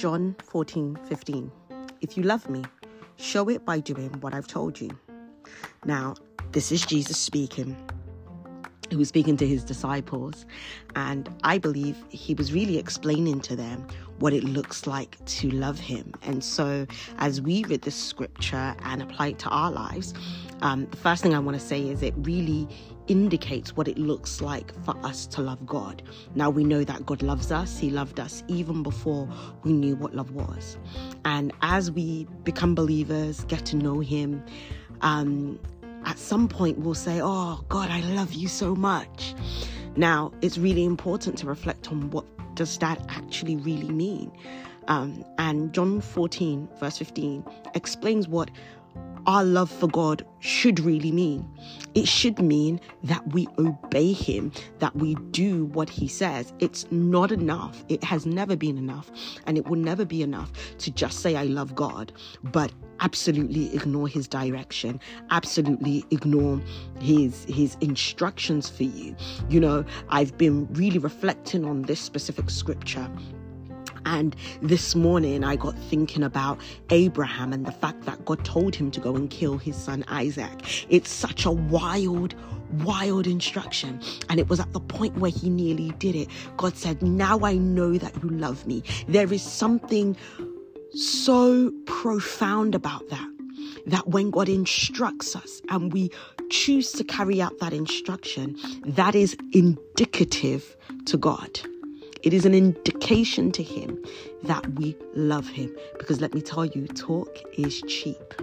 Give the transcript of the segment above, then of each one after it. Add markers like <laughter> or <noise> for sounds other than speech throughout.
John 14 15. If you love me, show it by doing what I've told you. Now, this is Jesus speaking. He was speaking to his disciples, and I believe he was really explaining to them what it looks like to love him. And so, as we read this scripture and apply it to our lives, um, the first thing I want to say is it really indicates what it looks like for us to love God. Now we know that God loves us, He loved us even before we knew what love was. And as we become believers, get to know Him, um, at some point we'll say, Oh, God, I love you so much. Now, it's really important to reflect on what does that actually really mean. Um, and John 14, verse 15, explains what our love for God should really mean. It should mean that we obey Him, that we do what He says. It's not enough. It has never been enough, and it will never be enough to just say, I love God, but absolutely ignore His direction, absolutely ignore His, his instructions for you. You know, I've been really reflecting on this specific scripture and this morning, I got thinking about Abraham and the fact that God told him to go and kill his son Isaac. It's such a wild, wild instruction. And it was at the point where he nearly did it. God said, Now I know that you love me. There is something so profound about that. That when God instructs us and we choose to carry out that instruction, that is indicative to God. It is an indication to him that we love him. Because let me tell you, talk is cheap.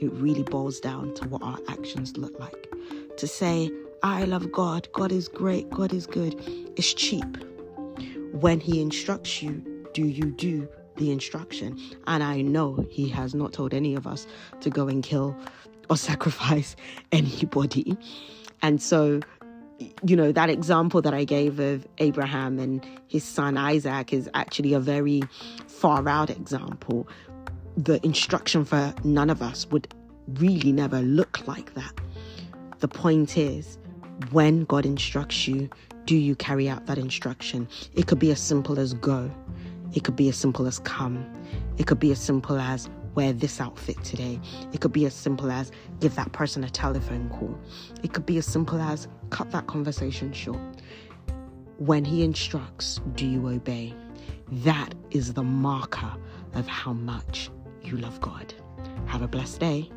It really boils down to what our actions look like. To say, I love God, God is great, God is good, is cheap. When he instructs you, do you do the instruction? And I know he has not told any of us to go and kill or <laughs> sacrifice anybody. And so you know, that example that I gave of Abraham and his son Isaac is actually a very far out example. The instruction for none of us would really never look like that. The point is, when God instructs you, do you carry out that instruction? It could be as simple as go, it could be as simple as come, it could be as simple as wear this outfit today. It could be as simple as give that person a telephone call. It could be as simple as cut that conversation short. When he instructs, do you obey? That is the marker of how much you love God. Have a blessed day.